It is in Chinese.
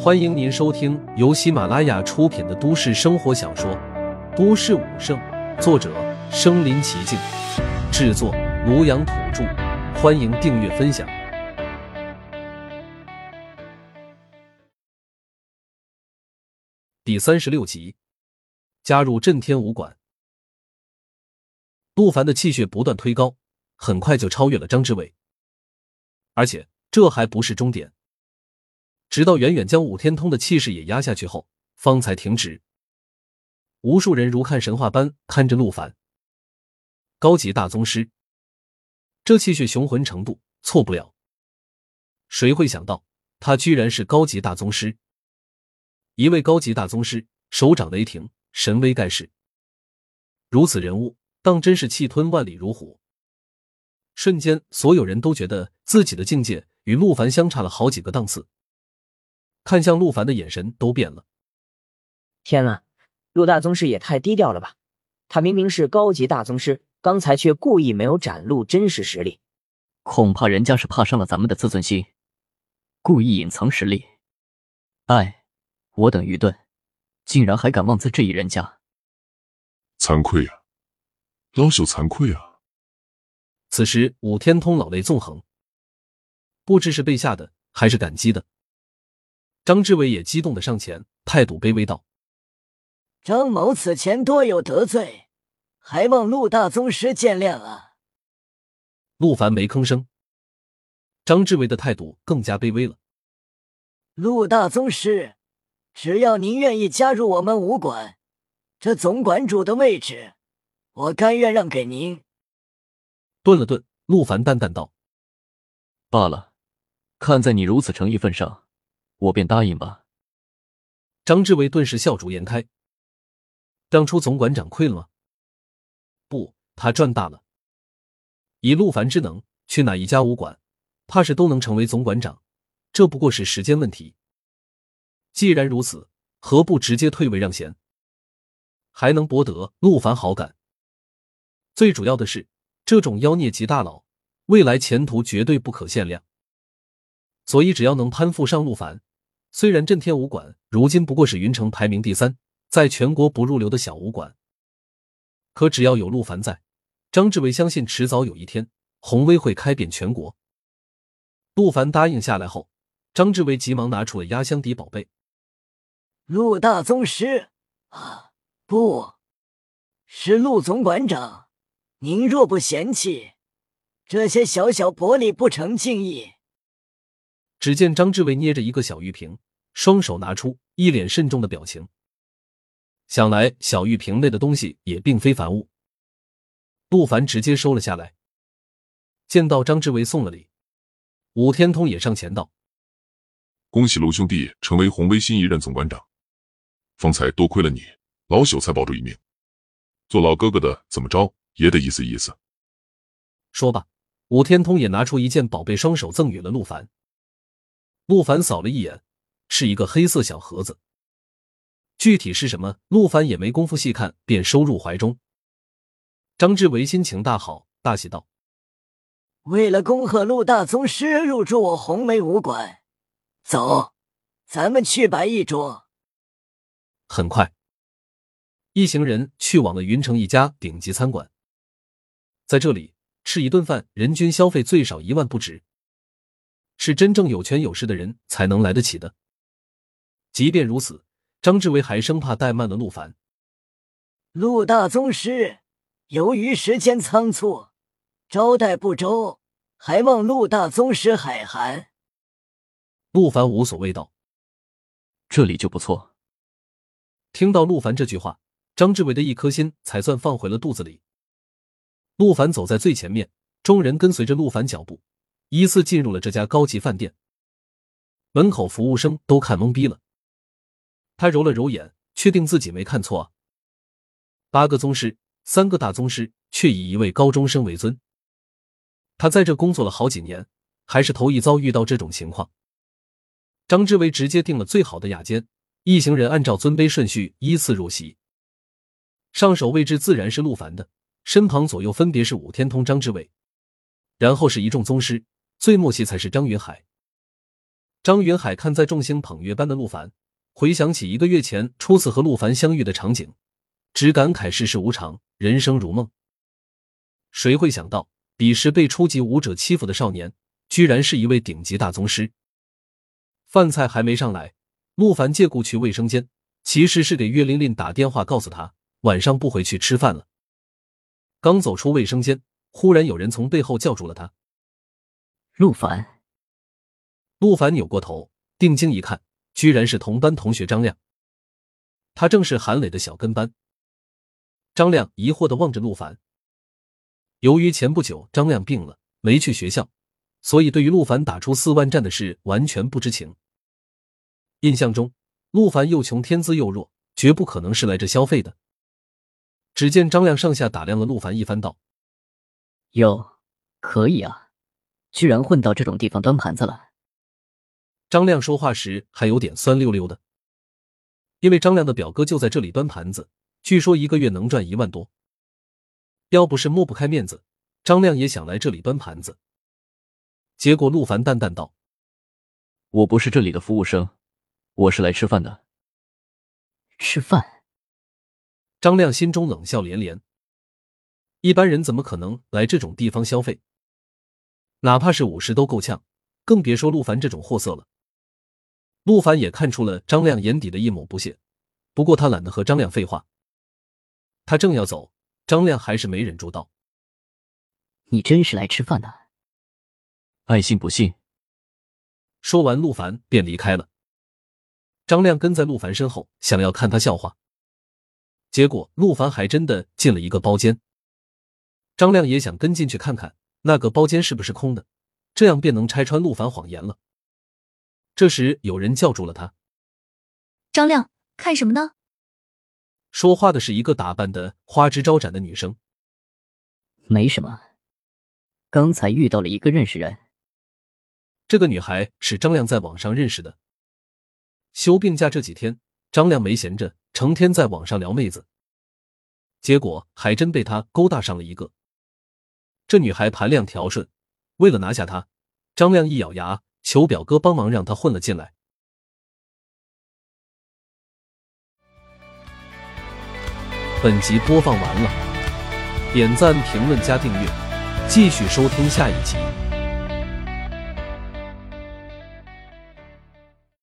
欢迎您收听由喜马拉雅出品的都市生活小说《都市武圣》，作者：身临其境，制作：庐阳土著。欢迎订阅分享。第三十六集，加入震天武馆。陆凡的气血不断推高，很快就超越了张志伟，而且这还不是终点。直到远远将武天通的气势也压下去后，方才停止。无数人如看神话般看着陆凡，高级大宗师，这气血雄浑程度错不了。谁会想到他居然是高级大宗师？一位高级大宗师，手掌雷霆，神威盖世。如此人物，当真是气吞万里如虎。瞬间，所有人都觉得自己的境界与陆凡相差了好几个档次。看向陆凡的眼神都变了。天啊，陆大宗师也太低调了吧！他明明是高级大宗师，刚才却故意没有展露真实实力。恐怕人家是怕伤了咱们的自尊心，故意隐藏实力。哎，我等愚钝，竟然还敢妄自质疑人家，惭愧啊，老朽惭愧啊！此时，武天通老泪纵横，不知是被吓的，还是感激的。张志伟也激动的上前，态度卑微道：“张某此前多有得罪，还望陆大宗师见谅啊。”陆凡没吭声，张志伟的态度更加卑微了。陆大宗师，只要您愿意加入我们武馆，这总馆主的位置，我甘愿让给您。顿了顿，陆凡淡淡道：“罢了，看在你如此诚意份上。”我便答应吧。张志伟顿时笑逐颜开。当初总馆长亏了吗？不，他赚大了。以陆凡之能，去哪一家武馆，怕是都能成为总馆长。这不过是时间问题。既然如此，何不直接退位让贤，还能博得陆凡好感？最主要的是，这种妖孽级大佬，未来前途绝对不可限量。所以，只要能攀附上陆凡。虽然震天武馆如今不过是云城排名第三，在全国不入流的小武馆，可只要有陆凡在，张志伟相信迟早有一天洪威会开遍全国。陆凡答应下来后，张志伟急忙拿出了压箱底宝贝。陆大宗师啊，不是陆总馆长，您若不嫌弃，这些小小薄礼不成敬意。只见张志伟捏着一个小玉瓶，双手拿出，一脸慎重的表情。想来小玉瓶内的东西也并非凡物。陆凡直接收了下来。见到张志伟送了礼，武天通也上前道：“恭喜陆兄弟成为红威新一任总馆长。方才多亏了你，老朽才保住一命。做老哥哥的怎么着也得意思意思。”说罢，武天通也拿出一件宝贝，双手赠予了陆凡。陆凡扫了一眼，是一个黑色小盒子。具体是什么，陆凡也没工夫细看，便收入怀中。张志伟心情大好，大喜道：“为了恭贺陆大宗师入住我红梅武馆，走，咱们去摆一桌。”很快，一行人去往了云城一家顶级餐馆，在这里吃一顿饭，人均消费最少一万不止。是真正有权有势的人才能来得起的。即便如此，张志伟还生怕怠慢了陆凡。陆大宗师，由于时间仓促，招待不周，还望陆大宗师海涵。陆凡无所谓道：“这里就不错。”听到陆凡这句话，张志伟的一颗心才算放回了肚子里。陆凡走在最前面，众人跟随着陆凡脚步。依次进入了这家高级饭店，门口服务生都看懵逼了。他揉了揉眼，确定自己没看错啊。八个宗师，三个大宗师，却以一位高中生为尊。他在这工作了好几年，还是头一遭遇到这种情况。张志伟直接订了最好的雅间，一行人按照尊卑顺序依次入席。上首位置自然是陆凡的，身旁左右分别是武天通、张志伟，然后是一众宗师。最默契才是张云海。张云海看在众星捧月般的陆凡，回想起一个月前初次和陆凡相遇的场景，只感慨世事无常，人生如梦。谁会想到，彼时被初级武者欺负的少年，居然是一位顶级大宗师？饭菜还没上来，陆凡借故去卫生间，其实是给岳琳琳打电话，告诉他晚上不回去吃饭了。刚走出卫生间，忽然有人从背后叫住了他。陆凡。陆凡扭过头，定睛一看，居然是同班同学张亮。他正是韩磊的小跟班。张亮疑惑的望着陆凡。由于前不久张亮病了，没去学校，所以对于陆凡打出四万战的事完全不知情。印象中，陆凡又穷天资又弱，绝不可能是来这消费的。只见张亮上下打量了陆凡一番，道：“哟，可以啊，居然混到这种地方端盘子了。”张亮说话时还有点酸溜溜的，因为张亮的表哥就在这里端盘子，据说一个月能赚一万多。要不是抹不开面子，张亮也想来这里端盘子。结果陆凡淡淡道：“我不是这里的服务生，我是来吃饭的。”吃饭？张亮心中冷笑连连。一般人怎么可能来这种地方消费？哪怕是五十都够呛，更别说陆凡这种货色了。陆凡也看出了张亮眼底的一抹不屑，不过他懒得和张亮废话。他正要走，张亮还是没忍住道：“你真是来吃饭的？爱信不信。”说完，陆凡便离开了。张亮跟在陆凡身后，想要看他笑话。结果，陆凡还真的进了一个包间。张亮也想跟进去看看那个包间是不是空的，这样便能拆穿陆凡谎言了。这时，有人叫住了他：“张亮，看什么呢？”说话的是一个打扮的花枝招展的女生。没什么，刚才遇到了一个认识人。这个女孩是张亮在网上认识的。休病假这几天，张亮没闲着，成天在网上撩妹子。结果还真被他勾搭上了一个。这女孩盘量条顺，为了拿下她，张亮一咬牙。求表哥帮忙，让她混了进来。本集播放完了，点赞、评论、加订阅，继续收听下一集。